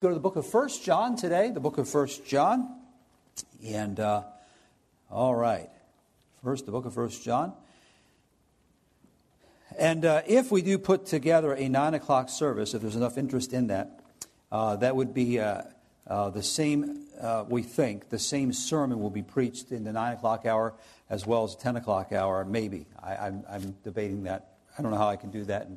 Go to the book of First John today, the book of First John. And, uh, all right. First, the book of First John. And uh, if we do put together a 9 o'clock service, if there's enough interest in that, uh, that would be uh, uh, the same, uh, we think, the same sermon will be preached in the 9 o'clock hour as well as the 10 o'clock hour, maybe. I, am debating that. I don't know how I can do that and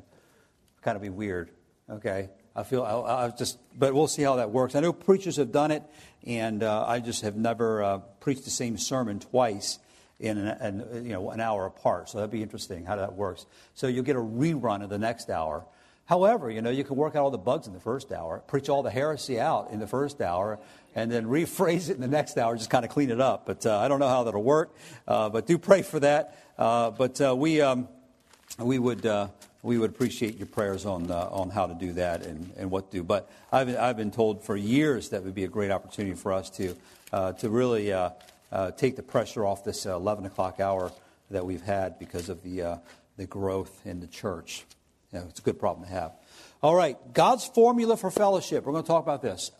kind of be weird, okay? I feel I, I just, but we'll see how that works. I know preachers have done it, and uh, I just have never uh, preached the same sermon twice in an, an, you know an hour apart. So that'd be interesting how that works. So you'll get a rerun of the next hour. However, you know you can work out all the bugs in the first hour, preach all the heresy out in the first hour, and then rephrase it in the next hour, just kind of clean it up. But uh, I don't know how that'll work. Uh, but do pray for that. Uh, but uh, we um, we would we would appreciate your prayers on, uh, on how to do that and, and what to do. But I've, I've been told for years that would be a great opportunity for us to, uh, to really uh, uh take the pressure off this uh, 11 o'clock hour that we've had because of the, uh, the growth in the church. You know, it's a good problem to have. All right, God's formula for fellowship. We're going to talk about this.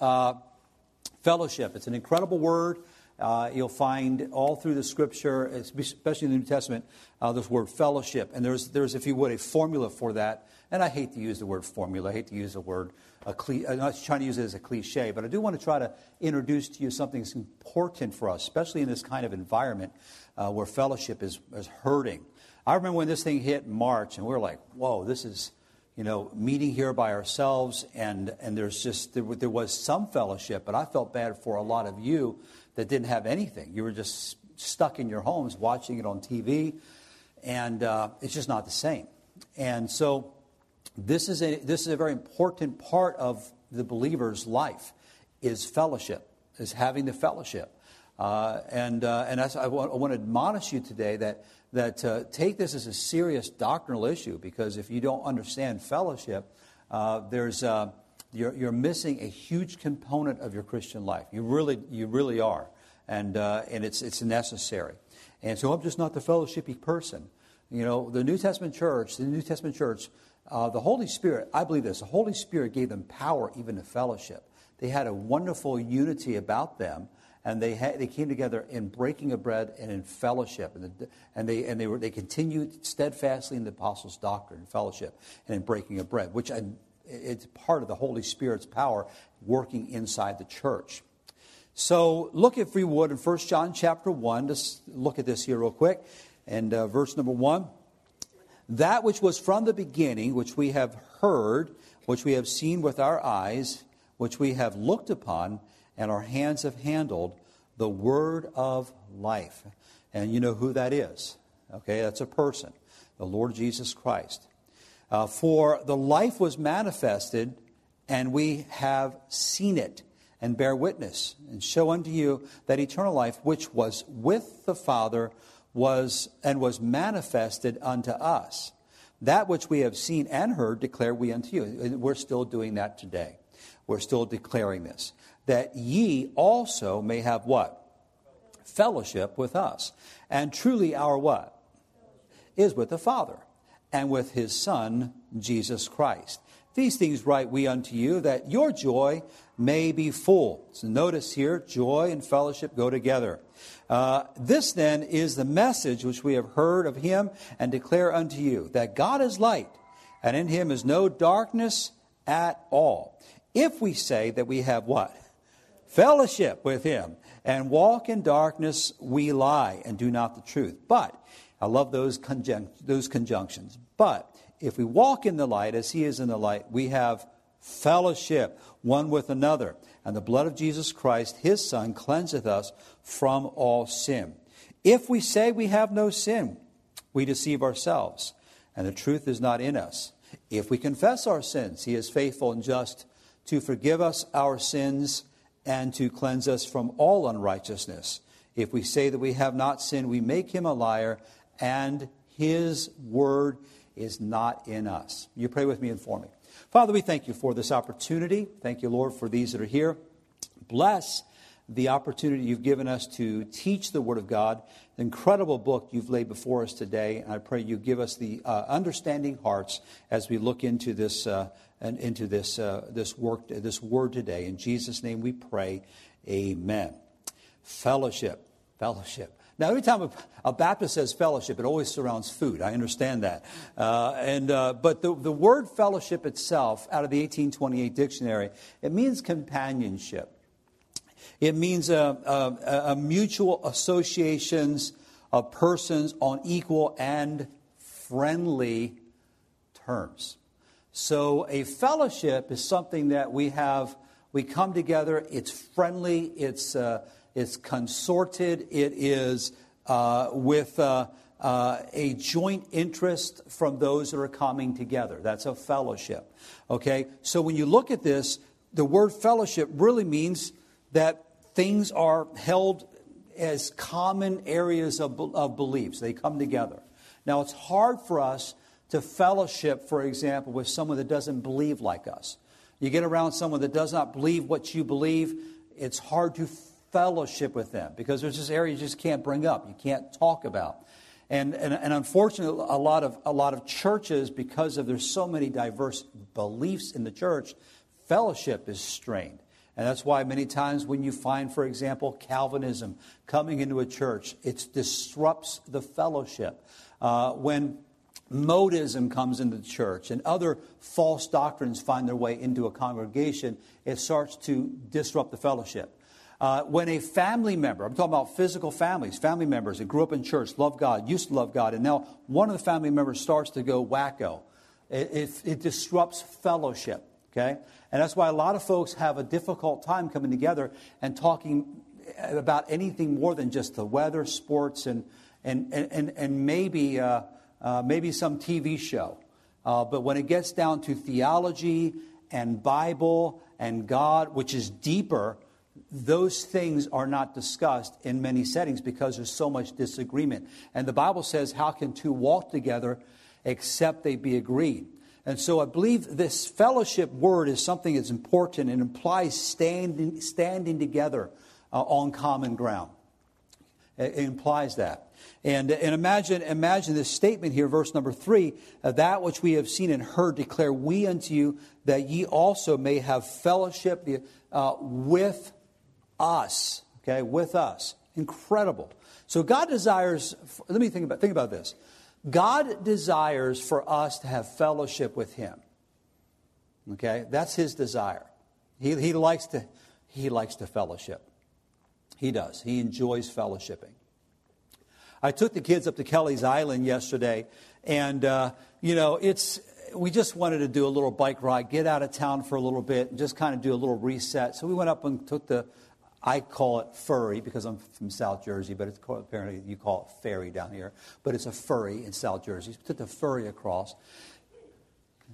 fellowship. It's an incredible word. Uh, you'll find all through the scripture, especially in the New Testament, uh, this word fellowship. And there's, there's, if you would, a formula for that. And I hate to use the word formula. I hate to use the word, a cli- I'm not trying to use it as a cliche, but I do want to try to introduce to you something that's important for us, especially in this kind of environment uh, where fellowship is, is hurting. I remember when this thing hit March, and we were like, whoa, this is, you know, meeting here by ourselves, and, and there's just, there, there was some fellowship, but I felt bad for a lot of you that didn't have anything. You were just stuck in your homes watching it on TV, and uh, it's just not the same. And so, this is a this is a very important part of the believer's life is fellowship, is having the fellowship. Uh, and uh, and I, want, I, want, to admonish you today that that uh, take this as a serious doctrinal issue because if you don't understand fellowship, uh, there's uh, you're, you're missing a huge component of your Christian life. You really, you really are. And, uh, and it's, it's necessary. And so I'm just not the fellowshipy person. You know, the New Testament church, the New Testament church, uh, the Holy Spirit, I believe this, the Holy Spirit gave them power even to fellowship. They had a wonderful unity about them, and they, they came together in breaking of bread and in fellowship. And, the, and, they, and they, were, they continued steadfastly in the apostles' doctrine and fellowship and in breaking of bread, which I it's part of the Holy Spirit's power working inside the church. So look if we would in 1 John chapter 1. Just look at this here real quick. And uh, verse number 1. That which was from the beginning, which we have heard, which we have seen with our eyes, which we have looked upon, and our hands have handled, the word of life. And you know who that is. Okay, that's a person, the Lord Jesus Christ. Uh, for the life was manifested, and we have seen it, and bear witness, and show unto you that eternal life, which was with the Father, was and was manifested unto us. That which we have seen and heard declare we unto you. And We're still doing that today. We're still declaring this. That ye also may have what? Fellowship with us. And truly our what? Is with the Father and with his Son, Jesus Christ. These things write we unto you, that your joy may be full. So notice here, joy and fellowship go together. Uh, this then is the message which we have heard of him and declare unto you, that God is light, and in him is no darkness at all. If we say that we have what? Fellowship with him, and walk in darkness, we lie and do not the truth. But I love those, those conjunctions. But if we walk in the light as he is in the light, we have fellowship one with another. And the blood of Jesus Christ, his Son, cleanseth us from all sin. If we say we have no sin, we deceive ourselves, and the truth is not in us. If we confess our sins, he is faithful and just to forgive us our sins and to cleanse us from all unrighteousness. If we say that we have not sinned, we make him a liar, and his word is not in us. You pray with me and for me. Father, we thank you for this opportunity. Thank you, Lord, for these that are here. Bless the opportunity you've given us to teach the Word of God, the incredible book you've laid before us today. And I pray you give us the uh, understanding hearts as we look into this, uh, and into this, uh, this, work, this word today. In Jesus' name we pray. Amen. Fellowship. Fellowship. Now, every time a, Baptist says fellowship, it always surrounds food. I understand that. Uh, and, uh, but the, the word fellowship itself, out of the 1828 dictionary, it means companionship. It means a, a, a mutual associations of persons on equal and friendly terms. So a fellowship is something that we have, we come together, it's friendly, it's, uh, it's consorted, it is uh, with uh, uh, a joint interest from those that are coming together. That's a fellowship. Okay? So when you look at this, the word fellowship really means that things are held as common areas of, of beliefs. They come together. Now, it's hard for us to fellowship, for example, with someone that doesn't believe like us. You get around someone that does not believe what you believe, it's hard to fellowship with them because there's this area you just can't bring up, you can't talk about. And, and, and unfortunately, a lot, of, a lot of churches, because of there's so many diverse beliefs in the church, fellowship is strained. And that's why many times when you find, for example, Calvinism coming into a church, it disrupts the fellowship. Uh, when modalism comes into the church and other false doctrines find their way into a congregation, it starts to disrupt the fellowship. Uh, when a family member, I'm talking about physical families, family members that grew up in church, love God, used to love God, and now one of the family members starts to go wacko, it, it, it disrupts fellowship, okay? And that's why a lot of folks have a difficult time coming together and talking about anything more than just the weather, sports, and, and, and, and maybe. Uh, uh, maybe some TV show. Uh, but when it gets down to theology and Bible and God, which is deeper, those things are not discussed in many settings because there's so much disagreement. And the Bible says, How can two walk together except they be agreed? And so I believe this fellowship word is something that's important and implies standing, standing together uh, on common ground. It, it implies that. And, and imagine, imagine this statement here, verse number three uh, that which we have seen and heard declare we unto you, that ye also may have fellowship uh, with us. Okay, with us. Incredible. So God desires, let me think about, think about this. God desires for us to have fellowship with Him. Okay, that's His desire. He, he, likes, to, he likes to fellowship. He does. He enjoys fellowshipping. I took the kids up to Kelleys Island yesterday, and, uh, you know, it's, we just wanted to do a little bike ride, get out of town for a little bit, and just kind of do a little reset. So we went up and took the, I call it furry because I'm from South Jersey, but it's called, apparently you call it ferry down here. But it's a furry in South Jersey. Took the furry across.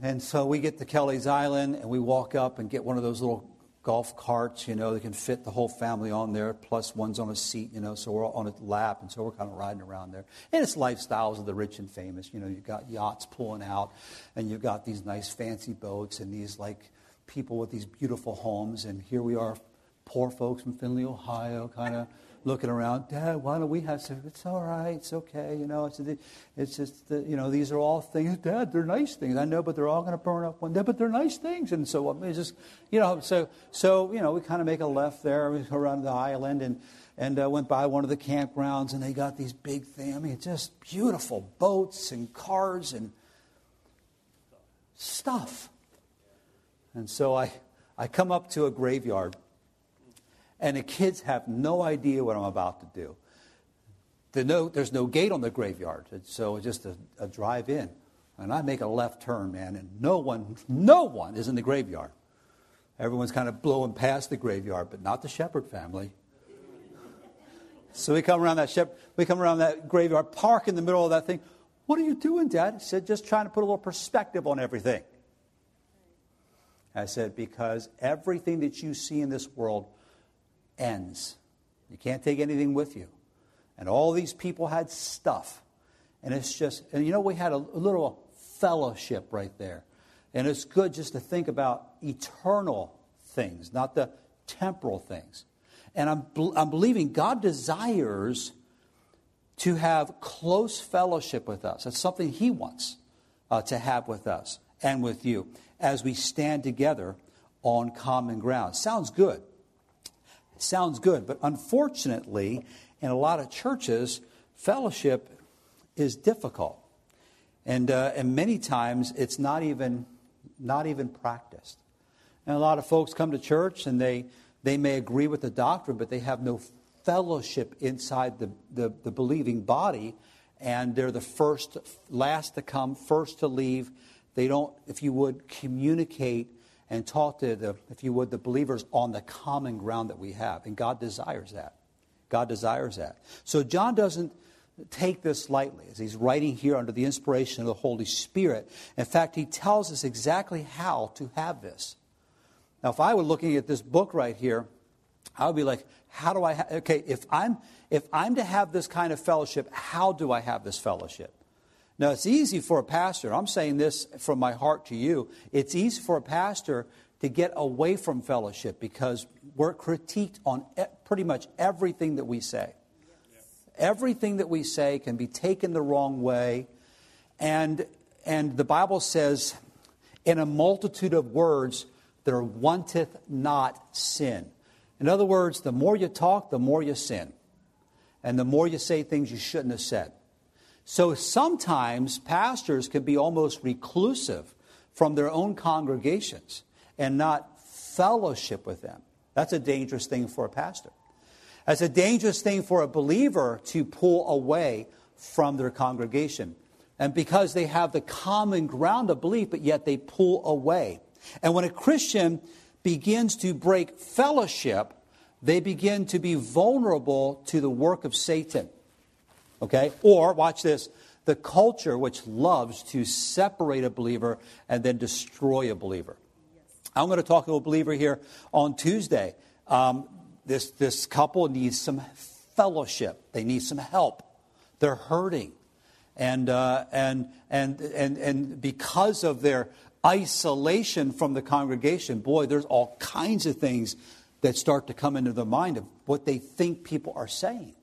And so we get to Kelleys Island and we walk up and get one of those little golf carts, you know, they can fit the whole family on there, plus one's on a seat, you know, so we're on a lap, and so we're kind of riding around there. And it's lifestyles of the rich and famous. You know, you've got yachts pulling out, and you've got these nice fancy boats, and these like people with these beautiful homes, and here we are, poor folks from Findlay, Ohio, kind of looking around, Dad, why don't we have some? It's all right, it's okay, you know. It's, it's just, the, you know, these are all things, Dad, they're nice things. I know, but they're all going to burn up one day, but they're nice things. And so it's just, you know, so, so you know, we kind of make a left there, we go around the island and, and uh, went by one of the campgrounds, and they got these big things. I mean, just beautiful boats and cars and stuff. And so I, I come up to a graveyard and the kids have no idea what I'm about to do. The no, there's no gate on the graveyard, so it's just a, a drive in. And I make a left turn, man, and no one, no one is in the graveyard. Everyone's kind of blowing past the graveyard, but not the Shepherd family. So we come around that shep- we come around that graveyard, park in the middle of that thing. What are you doing, Dad? He said, just trying to put a little perspective on everything. I said, because everything that you see in this world ends. You can't take anything with you. And all these people had stuff. And it's just, and you know, we had a, a little fellowship right there. And it's good just to think about eternal things, not the temporal things. And I'm, I'm believing God desires to have close fellowship with us. That's something He wants uh, to have with us and with you. as we stand together on common ground. Sounds good. Sounds good, but unfortunately, in a lot of churches, fellowship is difficult. And, uh, and many times it's not even, not even practiced. And a lot of folks come to church and they, they may agree with the doctrine, but they have no fellowship inside the, the, the believing body. And they're the first, last to come, first to leave. They don't, if you would, communicate and talk to the, if you would, the believers on the common ground that we have. And God desires that. God desires that. So John doesn't take this lightly as he's writing here under the inspiration of the Holy Spirit. In fact, he tells us exactly how to have this. Now, if I were looking at this book right here, I would be like, how do I, ha- okay, if I'm, if I'm to have this kind of fellowship, how do I have this fellowship? Now, it's easy for a pastor, I'm saying this from my heart to you, it's easy for a pastor to get away from fellowship because we're critiqued on pretty much everything that we say. Everything that we say can be taken the wrong way. And, and the Bible says, in a multitude of words, there wanteth not sin. In other words, the more you talk, the more you sin. And the more you say things you shouldn't have said. So sometimes pastors can be almost reclusive from their own congregations and not fellowship with them. That's a dangerous thing for a pastor. That's a dangerous thing for a believer to pull away from their congregation. And because they have the common ground of belief, but yet they pull away. And when a Christian begins to break fellowship, they begin to be vulnerable to the work of Satan. Okay? Or, watch this, the culture which loves to separate a believer and then destroy a believer. I'm going to talk to a believer here on Tuesday. Um, this, this couple needs some fellowship, they need some help. They're hurting. And, uh, and, and, and, and because of their isolation from the congregation, boy, there's all kinds of things that start to come into their mind of what they think people are saying.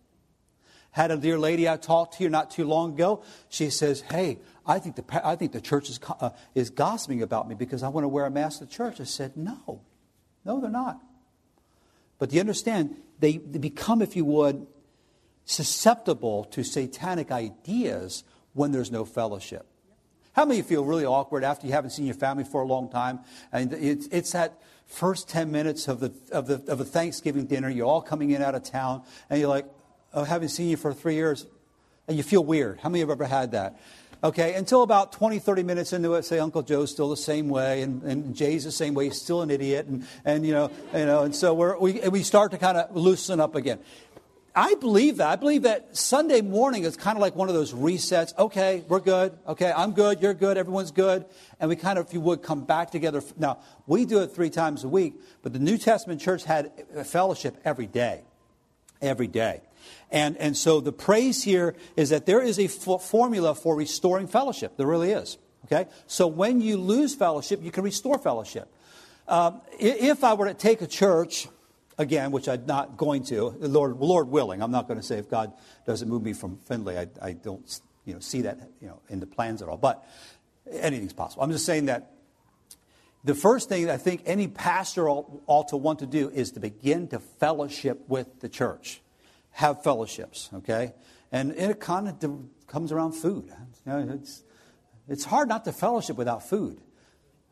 Had a dear lady I talked to here not too long ago. She says, Hey, I think the, I think the church is, uh, is gossiping about me because I want to wear a mask to church. I said, No, no, they're not. But you understand, they, they become, if you would, susceptible to satanic ideas when there's no fellowship. How many of you feel really awkward after you haven't seen your family for a long time? And it's, it's that first 10 minutes of, the, of, the, of a Thanksgiving dinner. You're all coming in out of town, and you're like, I haven't seen you for three years. And you feel weird. How many have ever had that? Okay, until about 20, 30 minutes into it, say Uncle Joe's still the same way, and, and Jay's the same way, he's still an idiot, and, and you know, you know, and so we're, we, we start to kind of loosen up again. I believe that. I believe that Sunday morning is kind of like one of those resets. Okay, we're good. Okay, I'm good. You're good. Everyone's good. And we kind of, if you would, come back together. Now, we do it three times a week, but the New Testament church had fellowship every day. Every day. And, and so the praise here is that there is a f- formula for restoring fellowship. There really is. Okay? So when you lose fellowship, you can restore fellowship. Um, if I were to take a church again, which I'm not going to, Lord, Lord willing. I'm not going to say if God doesn't move me from Findlay, I, I don't you know, see that you know, in the plans at all. But anything's possible. I'm just saying that the first thing I think any pastor ought, ought to want to do is to begin to fellowship with the church. Have fellowships, okay? And it kind of comes around food. You know, it's, it's hard not to fellowship without food.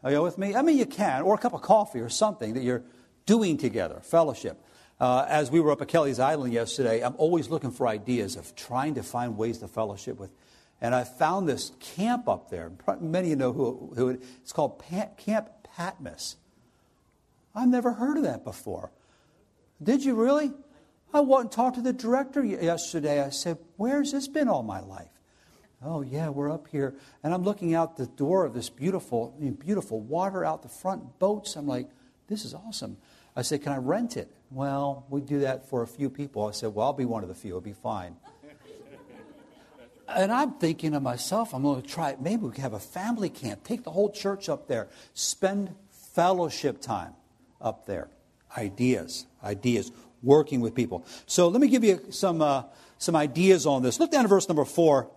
Are you with me? I mean, you can, or a cup of coffee or something that you're doing together, fellowship. Uh, as we were up at Kelleys Island yesterday, I'm always looking for ideas of trying to find ways to fellowship with. And I found this camp up there. Many of you know who, who it, it's called Camp Patmos. I've never heard of that before. Did you really? I went and talked to the director yesterday. I said, Where's this been all my life? Oh, yeah, we're up here. And I'm looking out the door of this beautiful, beautiful water out the front, boats. I'm like, This is awesome. I said, Can I rent it? Well, we do that for a few people. I said, Well, I'll be one of the few. It'll be fine. and I'm thinking to myself, I'm going to try it. Maybe we can have a family camp. Take the whole church up there. Spend fellowship time up there. Ideas, ideas, working with people. So let me give you some, uh, some ideas on this. Look down at verse number four.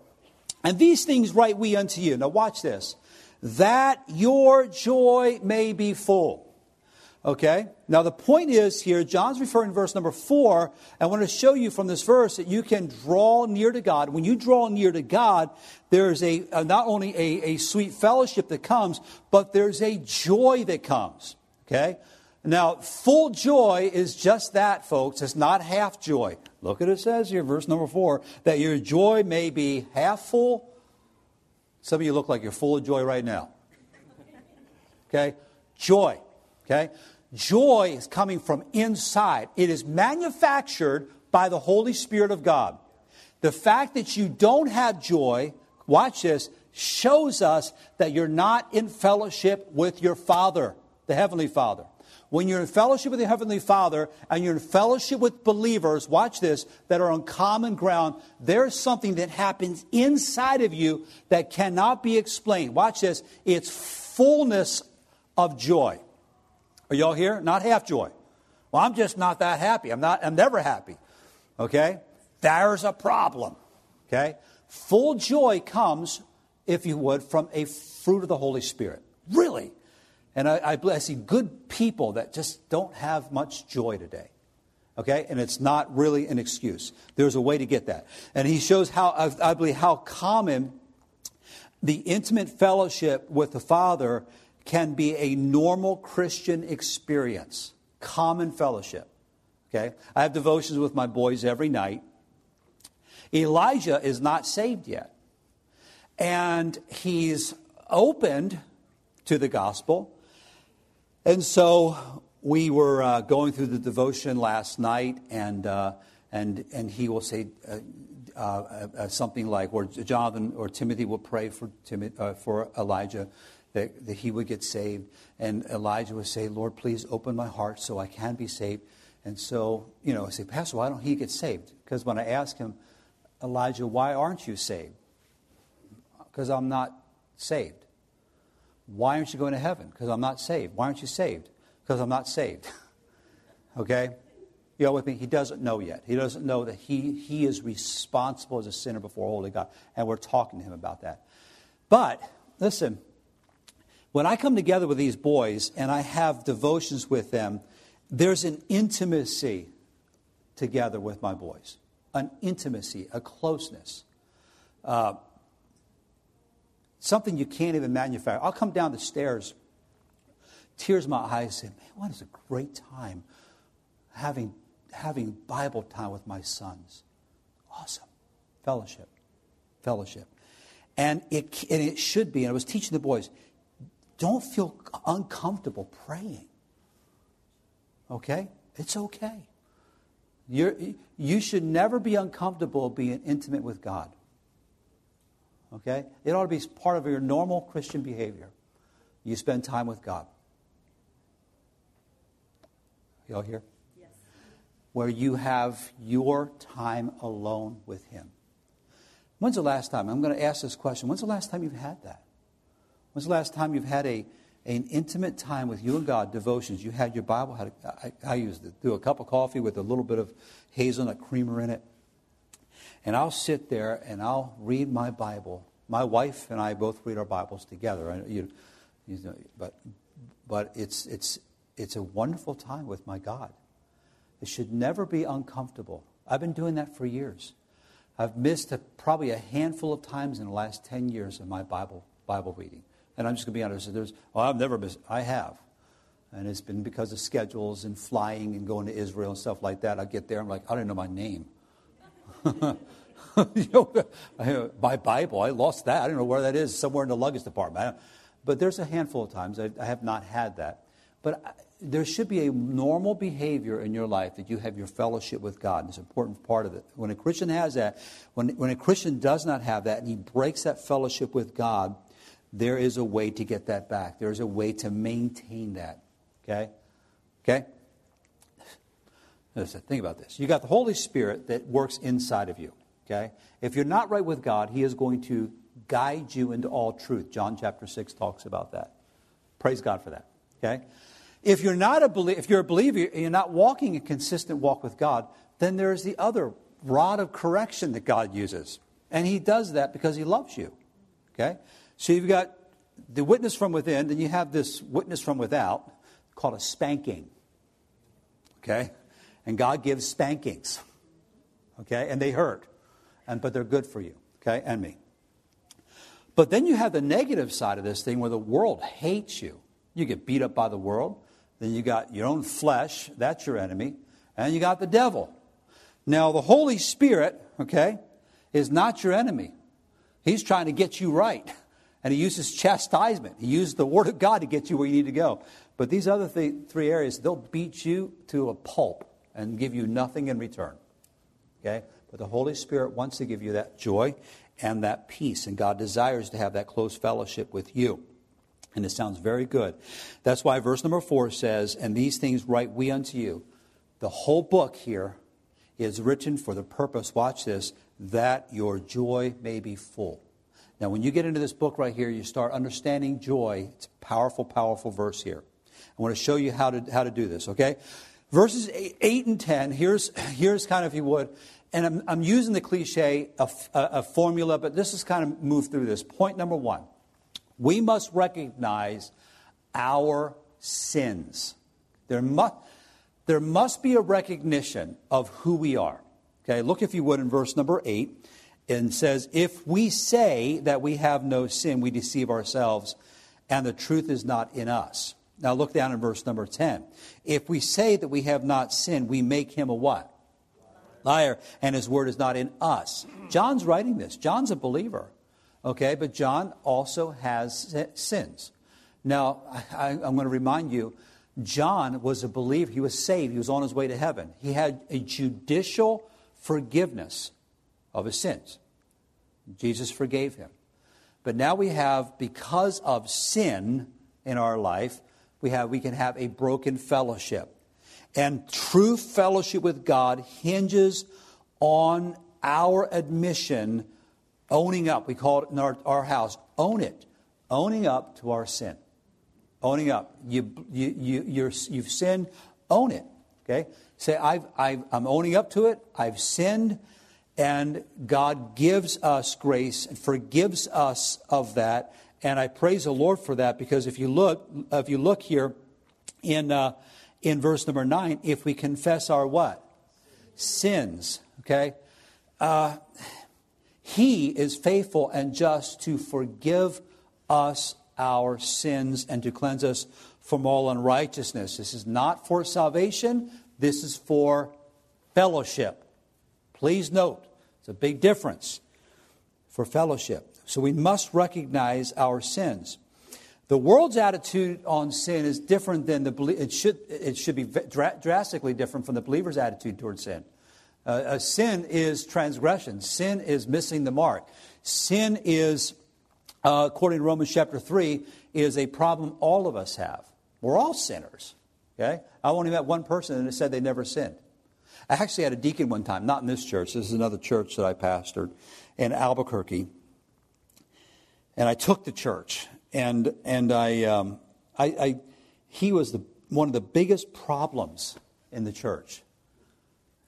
And these things write we unto you. Now, watch this. that your joy may be full. Okay? Now, the point is here, John's referring to verse number four. I want to show you from this verse that you can draw near to God. When you draw near to God, there's a, a not only a, a sweet fellowship that comes, but there's a joy that comes. Okay? Now, full joy is just that, folks. It's not half joy. Look at it says here, verse number four, that your joy may be half full. Some of you look like you're full of joy right now. Okay? Joy. Okay? Joy is coming from inside, it is manufactured by the Holy Spirit of God. The fact that you don't have joy, watch this, shows us that you're not in fellowship with your Father, the Heavenly Father. When you're in fellowship with the Heavenly Father and you're in fellowship with believers, watch this, that are on common ground, there's something that happens inside of you that cannot be explained. Watch this, it's fullness of joy. Are y'all here? Not half joy. Well, I'm just not that happy. I'm not, I'm never happy. Okay? There's a problem. Okay? Full joy comes, if you would, from a fruit of the Holy Spirit. Really. And I, I, I see good people that just don't have much joy today. Okay? And it's not really an excuse. There's a way to get that. And he shows how, I believe, how common the intimate fellowship with the Father can be a normal Christian experience, common fellowship. Okay? I have devotions with my boys every night. Elijah is not saved yet. And he's opened to the gospel. And so we were uh, going through the devotion last night, and, uh, and, and he will say uh, uh, uh something like, or Jonathan or Timothy will pray for, uh, for Elijah that, that he would get saved. And Elijah would say, Lord, please open my heart so I can be saved. And so, you know, I say, Pastor, why don't he get saved? Because when I ask him, Elijah, why aren't you saved? Because I'm not saved. Why aren't you going to heaven? Because I'm not saved. Why aren't you saved? Because I'm not saved. okay? You know with me? He doesn't know yet. He doesn't know that he, he is responsible as a sinner before holy God. And we're talking to him about that. But, listen, when I come together with these boys and I have devotions with them, there's an intimacy together with my boys, an intimacy, a closeness. Uh, something you can't even manufacture. I'll come down the stairs, tears in my eyes, and man, what is a great time having, having Bible time with my sons. Awesome. Fellowship. Fellowship. And it, and it should be, and I was teaching the boys, don't feel uncomfortable praying. Okay? It's okay. You're, you should never be uncomfortable being intimate with God. Okay? It ought to be part of your normal Christian behavior. You spend time with God. Y'all here? Yes. Where you have your time alone with Him. When's the last time? I'm going to ask this question. When's the last time you've had that? When's the last time you've had a, an intimate time with you and God, devotions? You had your Bible, had a, I, I used to do a cup of coffee with a little bit of hazelnut creamer in it. And I'll sit there and I'll read my Bible. My wife and I both read our Bibles together. You, you know, but but it's, it's, it's a wonderful time with my God. It should never be uncomfortable. I've been doing that for years. I've missed a, probably a handful of times in the last 10 years of my Bible, Bible reading. And I'm just going to be honest. There's, well, I've never missed. I have. And it's been because of schedules and flying and going to Israel and stuff like that. I get there, I'm like, I don't know my name. you know, my Bible, I lost that. I don't know where that is, somewhere in the luggage department. But there's a handful of times I, I have not had that. But I, there should be a normal behavior in your life that you have your fellowship with God. It's an important part of it. When a Christian has that, when, when a Christian does not have that and he breaks that fellowship with God, there is a way to get that back. There is a way to maintain that. Okay? Okay? Listen, think about this. You got the Holy Spirit that works inside of you. Okay? If you're not right with God, He is going to guide you into all truth. John chapter 6 talks about that. Praise God for that. Okay? If you're not a believer, if you're a believer and you're not walking a consistent walk with God, then there's the other rod of correction that God uses. And He does that because He loves you. Okay? So you've got the witness from within, then you have this witness from without called a spanking. Okay? And God gives spankings. Okay? And they hurt. And, but they're good for you. Okay? And me. But then you have the negative side of this thing where the world hates you. You get beat up by the world. Then you got your own flesh. That's your enemy. And you got the devil. Now, the Holy Spirit, okay, is not your enemy. He's trying to get you right. And he uses chastisement. He uses the Word of God to get you where you need to go. But these other th- three areas, they'll beat you to a pulp and give you nothing in return. Okay? But the Holy Spirit wants to give you that joy and that peace. And God desires to have that close fellowship with you. And it sounds very good. That's why verse number four says, And these things write we unto you. The whole book here is written for the purpose, watch this, that your joy may be full. Now, when you get into this book right here, you start understanding joy. It's a powerful, powerful verse here. I want to show you how to, how to do this, okay? Verses 8, 8 and 10, here's, here's kind of, if you would, and I'm, I'm using the cliche, a, a uh, formula, but this is kind of move through this. Point number one we must recognize our sins. There must, there must be a recognition of who we are. Okay, look if you would in verse number 8 and says, If we say that we have no sin, we deceive ourselves, and the truth is not in us. Now look down in verse number 10. If we say that we have not sinned, we make him a what? Liar, and his word is not in us. John's writing this. John's a believer. Okay, but John also has sins. Now, I, am going to remind you, John was a believer. He was saved. He was on his way to heaven. He had a judicial forgiveness of his sins. Jesus forgave him. But now we have, because of sin in our life, we, have, we can have a broken fellowship. And true fellowship with God hinges on our admission, owning up. We call it in our, our house, own it, owning up to our sin. Owning up. You, you, you, you're, you've sinned, own it. Okay? Say, I've, I've, I'm owning up to it, I've sinned, and God gives us grace and forgives us of that. And I praise the Lord for that because if you look, if you look here in, uh, in verse number nine, if we confess our what? Sins, okay? Uh, he is faithful and just to forgive us our sins and to cleanse us from all unrighteousness. This is not for salvation, this is for fellowship. Please note, it's a big difference for fellowship. So we must recognize our sins. The world's attitude on sin is different than the it should it should be drastically different from the believer's attitude towards sin. Uh, sin is transgression. Sin is missing the mark. Sin is, uh, according to Romans chapter three, is a problem all of us have. We're all sinners. Okay, I only met one person that said they never sinned. I actually had a deacon one time, not in this church. This is another church that I pastored in Albuquerque, and I took the church, and and I, um, I, I he was the one of the biggest problems in the church.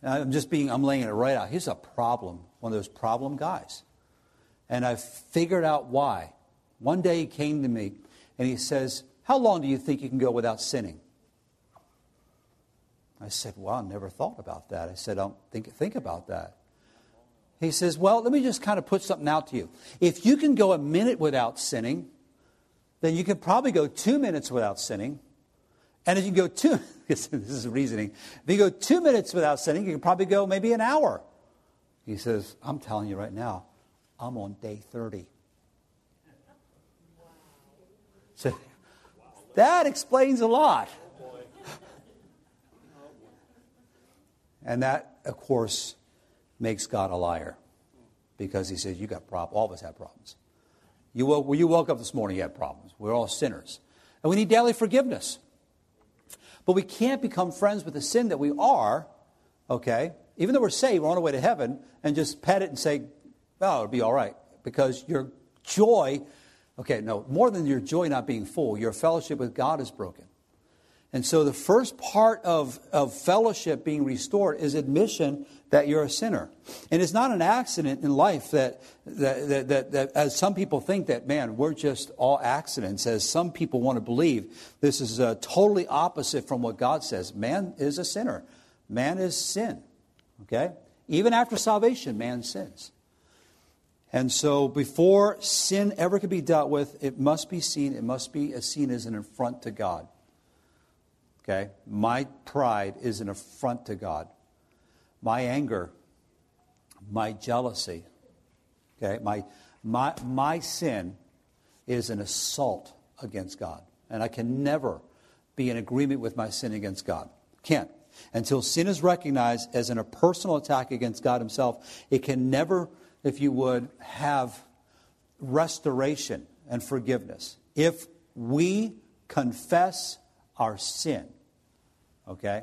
I'm just being, I'm laying it right out. He's a problem, one of those problem guys. And I figured out why. One day he came to me and he says, How long do you think you can go without sinning? I said, Well, I never thought about that. I said, Don't think, think about that. He says, Well, let me just kind of put something out to you. If you can go a minute without sinning, then you can probably go two minutes without sinning. And if you go two, this is reasoning, if you go two minutes without sinning, you can probably go maybe an hour. He says, I'm telling you right now, I'm on day 30. So that explains a lot. And that, of course, makes God a liar because he says, You got problems. All of us have problems. You woke, when you woke up this morning, you had problems. We're all sinners. And we need daily forgiveness. But we can't become friends with the sin that we are, okay? Even though we're saved, we're on our way to heaven, and just pet it and say, Oh, it'll be all right. Because your joy, okay, no, more than your joy not being full, your fellowship with God is broken. And so the first part of, of fellowship being restored is admission that you're a sinner. And it's not an accident in life that, that, that, that, that as some people think that, man, we're just all accidents, as some people want to believe. This is uh, totally opposite from what God says. Man is a sinner, man is sin. Okay? Even after salvation, man sins. And so, before sin ever can be dealt with, it must be seen, it must be seen as an affront to God. Okay? My pride is an affront to God. My anger, my jealousy, okay? My, my, my sin is an assault against God. And I can never be in agreement with my sin against God. Can't. Until sin is recognized as an, a personal attack against God Himself, it can never, if you would, have restoration and forgiveness. If we confess our sin, Okay?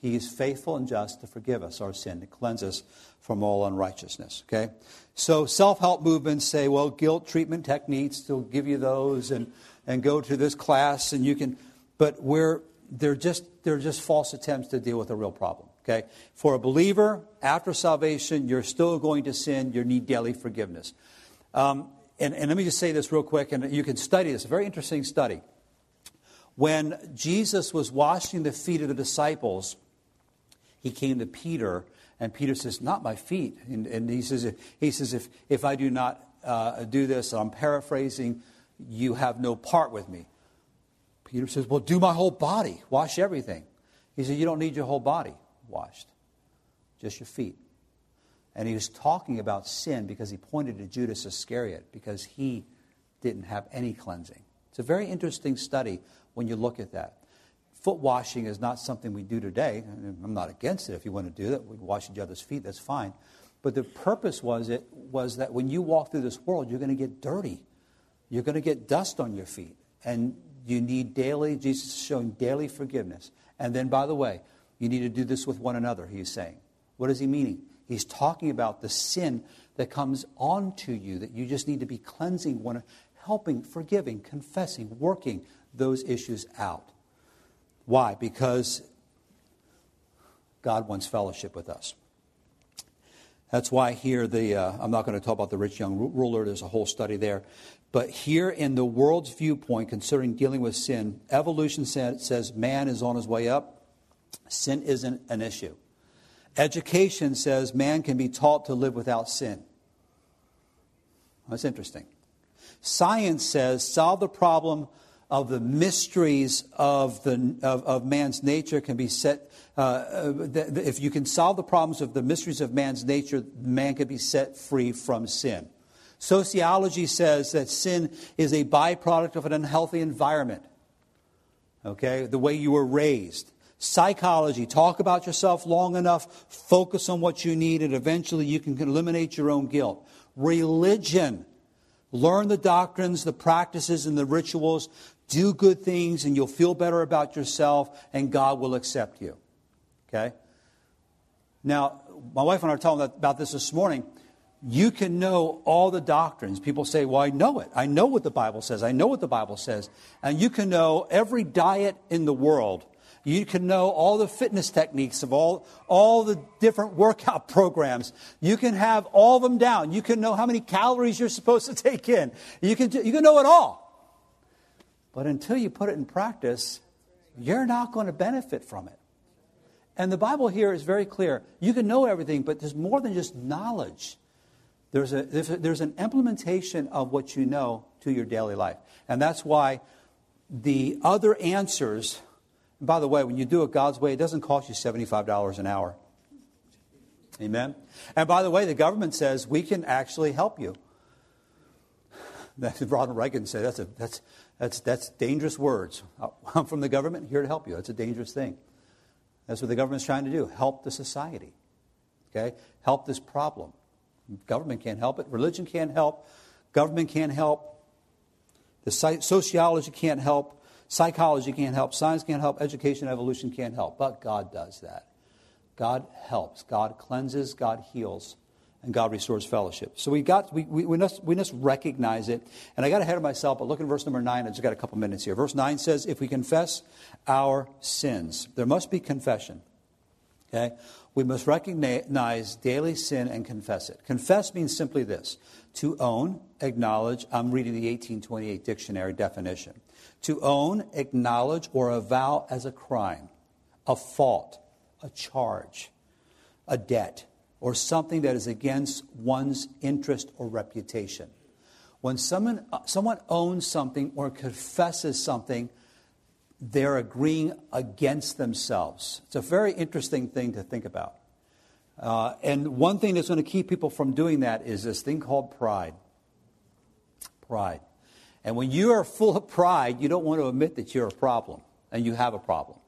He is faithful and just to forgive us our sin, to cleanse us from all unrighteousness. Okay? So self help movements say, well, guilt treatment techniques, they'll give you those and, and go to this class and you can, but we're, they're, just, they're just false attempts to deal with a real problem. Okay? For a believer, after salvation, you're still going to sin, you need daily forgiveness. Um, and, and let me just say this real quick, and you can study this, a very interesting study when Jesus was washing the feet of the disciples, he came to Peter, and Peter says, Not my feet. And, and he says, he says if, if I do not uh, do this, I'm paraphrasing, you have no part with me. Peter says, Well, do my whole body, wash everything. He said, You don't need your whole body washed, just your feet. And he was talking about sin because he pointed to Judas Iscariot because he didn't have any cleansing. It's a very interesting study when you look at that. Foot washing is not something we do today. I'm not against it if you want to do that. We wash each other's feet, that's fine. But the purpose was it was that when you walk through this world, you're going to get dirty. You're going to get dust on your feet. And you need daily, Jesus is showing daily forgiveness. And then, by the way, you need to do this with one another, he's saying. What is he meaning? He's talking about the sin that comes onto you, that you just need to be cleansing one, helping, forgiving, confessing, working those issues out. Why? Because God wants fellowship with us. That's why here the uh, I'm not going to talk about the rich young ruler. There's a whole study there, but here in the world's viewpoint concerning dealing with sin, evolution says man is on his way up. Sin isn't an issue. Education says man can be taught to live without sin. That's interesting. Science says solve the problem of the mysteries of, the, of, of man's nature can be set. Uh, uh if you can solve the problems of the mysteries of man's nature, man can be set free from sin. Sociology says that sin is a byproduct of an unhealthy environment. Okay, the way you were raised. Psychology, talk about yourself long enough, focus on what you need, and eventually you can eliminate your own guilt. Religion, learn the doctrines, the practices, and the rituals do good things and you'll feel better about yourself and God will accept you. Okay? Now, my wife and I were talking about this this morning. You can know all the doctrines. People say, Well, I know it. I know what the Bible says. I know what the Bible says. And you can know every diet in the world. You can know all the fitness techniques of all, all the different workout programs. You can have all of them down. You can know how many calories you're supposed to take in. You can, you can know it all. But until you put it in practice, you're not going to benefit from it. And the Bible here is very clear. You can know everything, but there's more than just knowledge. There's, a, there's, an implementation of what you know to your daily life. And that's why the other answers, by the way, when you do it God's way, it doesn't cost you $75 an hour. Amen? And by the way, the government says we can actually help you. That's Ronald Reagan said that's, a, that's, that's, that's dangerous words. I'm from the government, here to help you. That's a dangerous thing. That's what the government's trying to do help the society. Okay? Help this problem. Government can't help it. Religion can't help. Government can't help. The sociology can't help. Psychology can't help. Science can't help. Education, evolution can't help. But God does that. God helps. God cleanses. God heals. And God restores fellowship. So we got we, we, we, must, we must recognize it. And I got ahead of myself, but look at verse number nine. I just got a couple minutes here. Verse nine says, "If we confess our sins, there must be confession." Okay, we must recognize daily sin and confess it. Confess means simply this: to own, acknowledge. I'm reading the 1828 dictionary definition. To own, acknowledge, or avow as a crime, a fault, a charge, a debt or something that is against one's interest or reputation. When someone, someone owns something or confesses something, they're agreeing against themselves. It's a very interesting thing to think about. Uh, and one thing that's going to keep people from doing that is this thing called pride. Pride. And when you are full of pride, you don't want to admit that you're a problem and you have a problem.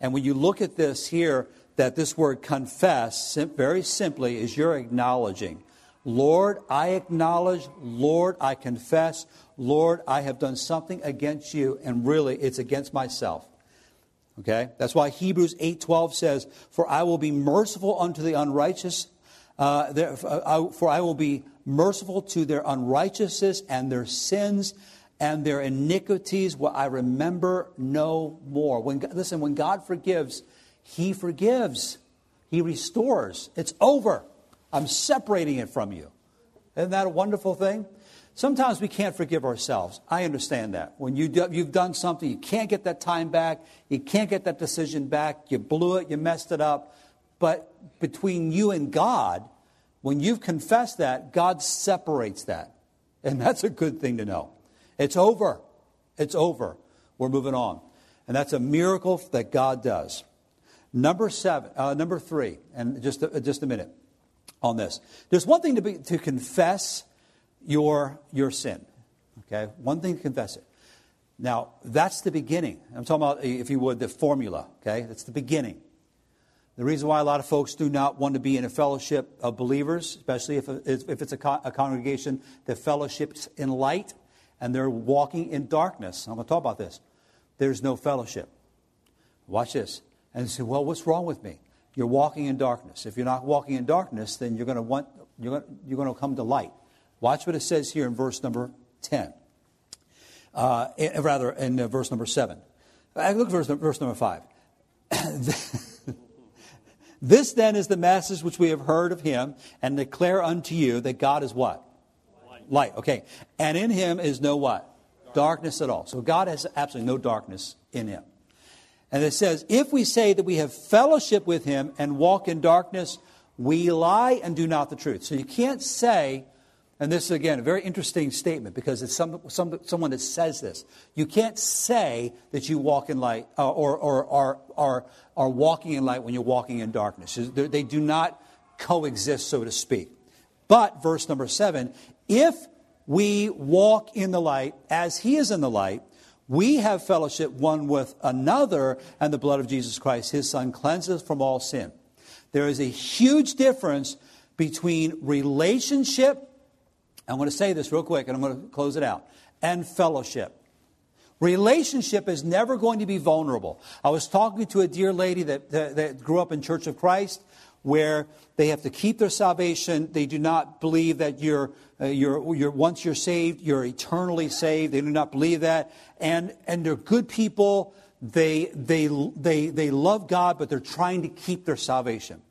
And when you look at this here, that this word confess, very simply, is you're acknowledging. Lord, I acknowledge. Lord, I confess. Lord, I have done something against you, and really it's against myself. Okay? That's why Hebrews 8:12 says, "For I will be merciful unto the unrighteous, uh, uh, for I will be merciful to their unrighteousness and their sins and their iniquities will I remember no more." When listen, when God forgives, he forgives, He restores. It's over. I'm separating it from you. Isn't that a wonderful thing? Sometimes we can't forgive ourselves. I understand that. When you do, you've done something, you can't get that time back, you can't get that decision back, you blew it, you messed it up. But between you and God, when you've confessed that, God separates that. And that's a good thing to know. It's over. It's over. We're moving on. And that's a miracle that God does. Number seven, uh, number three, and just a, just a minute on this. There's one thing to, be, to confess your, your sin. Okay? One thing to confess it. Now, that's the beginning. I'm talking about, if you would, the formula. Okay? That's the beginning. The reason why a lot of folks do not want to be in a fellowship of believers, especially if, if it's a, a congregation that fellowships in light and they're walking in darkness. I'm going to talk about this. There's no fellowship. Watch this and say, well, what's wrong with me? You're walking in darkness. If you're not walking in darkness, then you're going to want you're going, you're going to come to light. Watch what it says here in verse number 10. Uh, rather, in uh, verse number 7. Uh, look at verse, verse number 5. this then is the message which we have heard of him and declare unto you that God is what? Light. Light. Okay. And in him is no what? Darkness at all. So God has absolutely no darkness in him. And it says, if we say that we have fellowship with him and walk in darkness, we lie and do not the truth. So you can't say, and this is again a very interesting statement because it's some, some, someone that says this. You can't say that you walk in light uh, or, or, or are, are walking in light when you're walking in darkness. They do not coexist, so to speak. But, verse number seven, if we walk in the light as he is in the light, we have fellowship one with another, and the blood of Jesus Christ, his Son, cleanses from all sin. There is a huge difference between relationship, I'm going to say this real quick and I'm going to close it out, and fellowship. Relationship is never going to be vulnerable. I was talking to a dear lady that, that, that grew up in Church of Christ where they have to keep their salvation. They do not believe that you're, uh, you're, you're, once you're saved, you're eternally saved. They do not believe that. And, and they're good people. They, they, they, they love God, but they're trying to keep their salvation.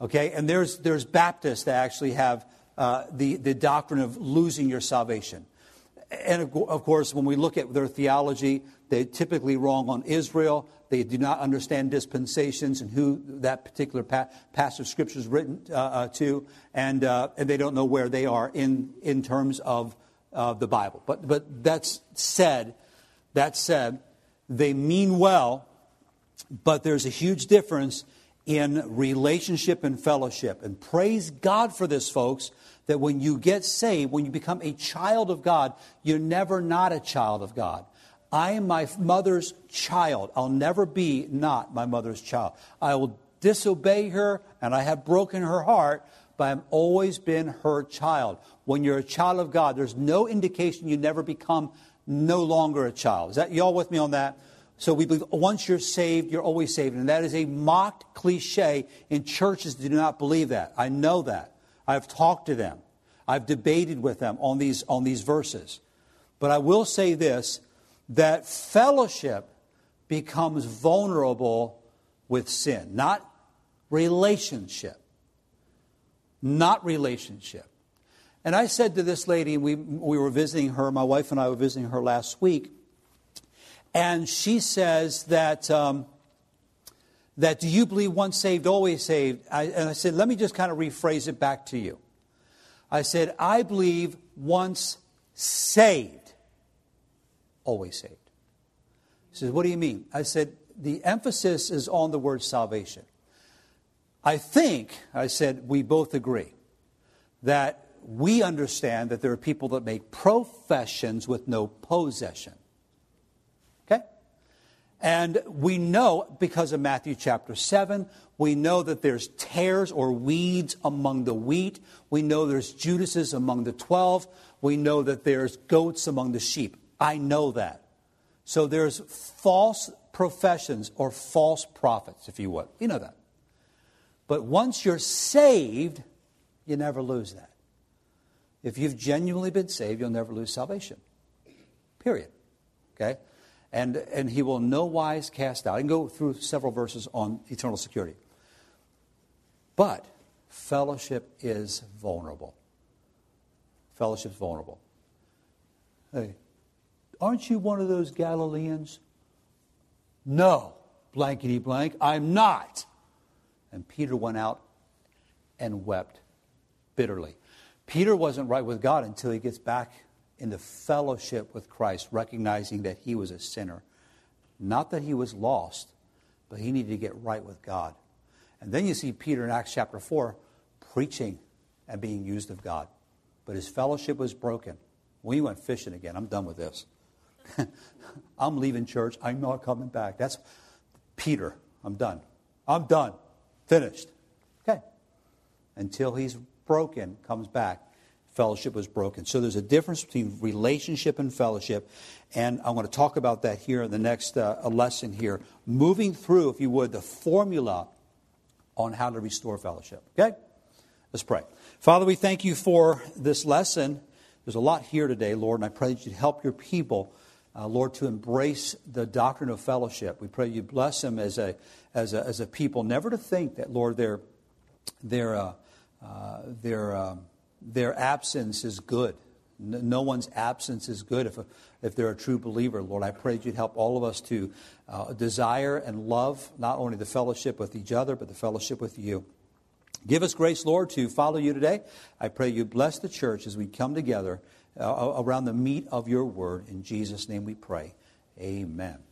Okay? And there's, there's Baptists that actually have uh, the, the doctrine of losing your salvation. And of course, when we look at their theology, they're typically wrong on Israel. They do not understand dispensations and who that particular pa- passage of Scripture is written uh, uh, to, and, uh, and they don't know where they are in, in terms of the Bible. But, but that's said, that said, they mean well, but there's a huge difference in relationship and fellowship. And praise God for this, folks, that when you get saved, when you become a child of God, you're never not a child of God. I am my mother's child. I'll never be not my mother's child. I will disobey her, and I have broken her heart, but I've always been her child. When you're a child of God, there's no indication you never become no longer a child. Is that y'all with me on that? So we believe once you're saved, you're always saved. And that is a mocked cliche in churches do not believe that. I know that. I've talked to them. I've debated with them on these, on these verses. But I will say this that fellowship becomes vulnerable with sin, not relationship. Not relationship. And I said to this lady, we, we were visiting her, my wife and I were visiting her last week, and she says that, um, that do you believe once saved, always saved? I, and I said, let me just kind of rephrase it back to you. I said, I believe once saved, always saved. He says, What do you mean? I said, The emphasis is on the word salvation. I think, I said, we both agree that we understand that there are people that make professions with no possession. Okay? And we know, because of Matthew chapter 7, we know that there's tares or weeds among the wheat. We know there's Judases among the 12. We know that there's goats among the sheep. I know that. So there's false professions or false prophets, if you would. You know that. But once you're saved, you never lose that. If you've genuinely been saved, you'll never lose salvation. Period. Okay? And, and he will no wise cast out. I can go through several verses on eternal security. But fellowship is vulnerable. Fellowship is vulnerable. Hey, aren't you one of those Galileans? No, blankety blank, I'm not. And Peter went out and wept bitterly. Peter wasn't right with God until he gets back into fellowship with Christ, recognizing that he was a sinner. Not that he was lost, but he needed to get right with God. And then you see Peter in Acts chapter 4 preaching and being used of God. But his fellowship was broken. We went fishing again. I'm done with this. I'm leaving church. I'm not coming back. That's Peter. I'm done. I'm done. Finished. Okay. Until he's broken, comes back. Fellowship was broken. So there's a difference between relationship and fellowship. And I want to talk about that here in the next uh, lesson here. Moving through, if you would, the formula on how to restore fellowship. Okay? Let's pray. Father, we thank you for this lesson. There's a lot here today, Lord, and I pray that you'd help your people, uh, Lord, to embrace the doctrine of fellowship. We pray you bless them as a, as a, as a people, never to think that, Lord, their, their, uh, uh, their, um, their absence is good. No one's absence is good if, a, if they're a true believer, Lord. I pray that you'd help all of us to uh, desire and love not only the fellowship with each other, but the fellowship with you. Give us grace, Lord, to follow you today. I pray you bless the church as we come together uh, around the meat of your word. In Jesus' name we pray. Amen.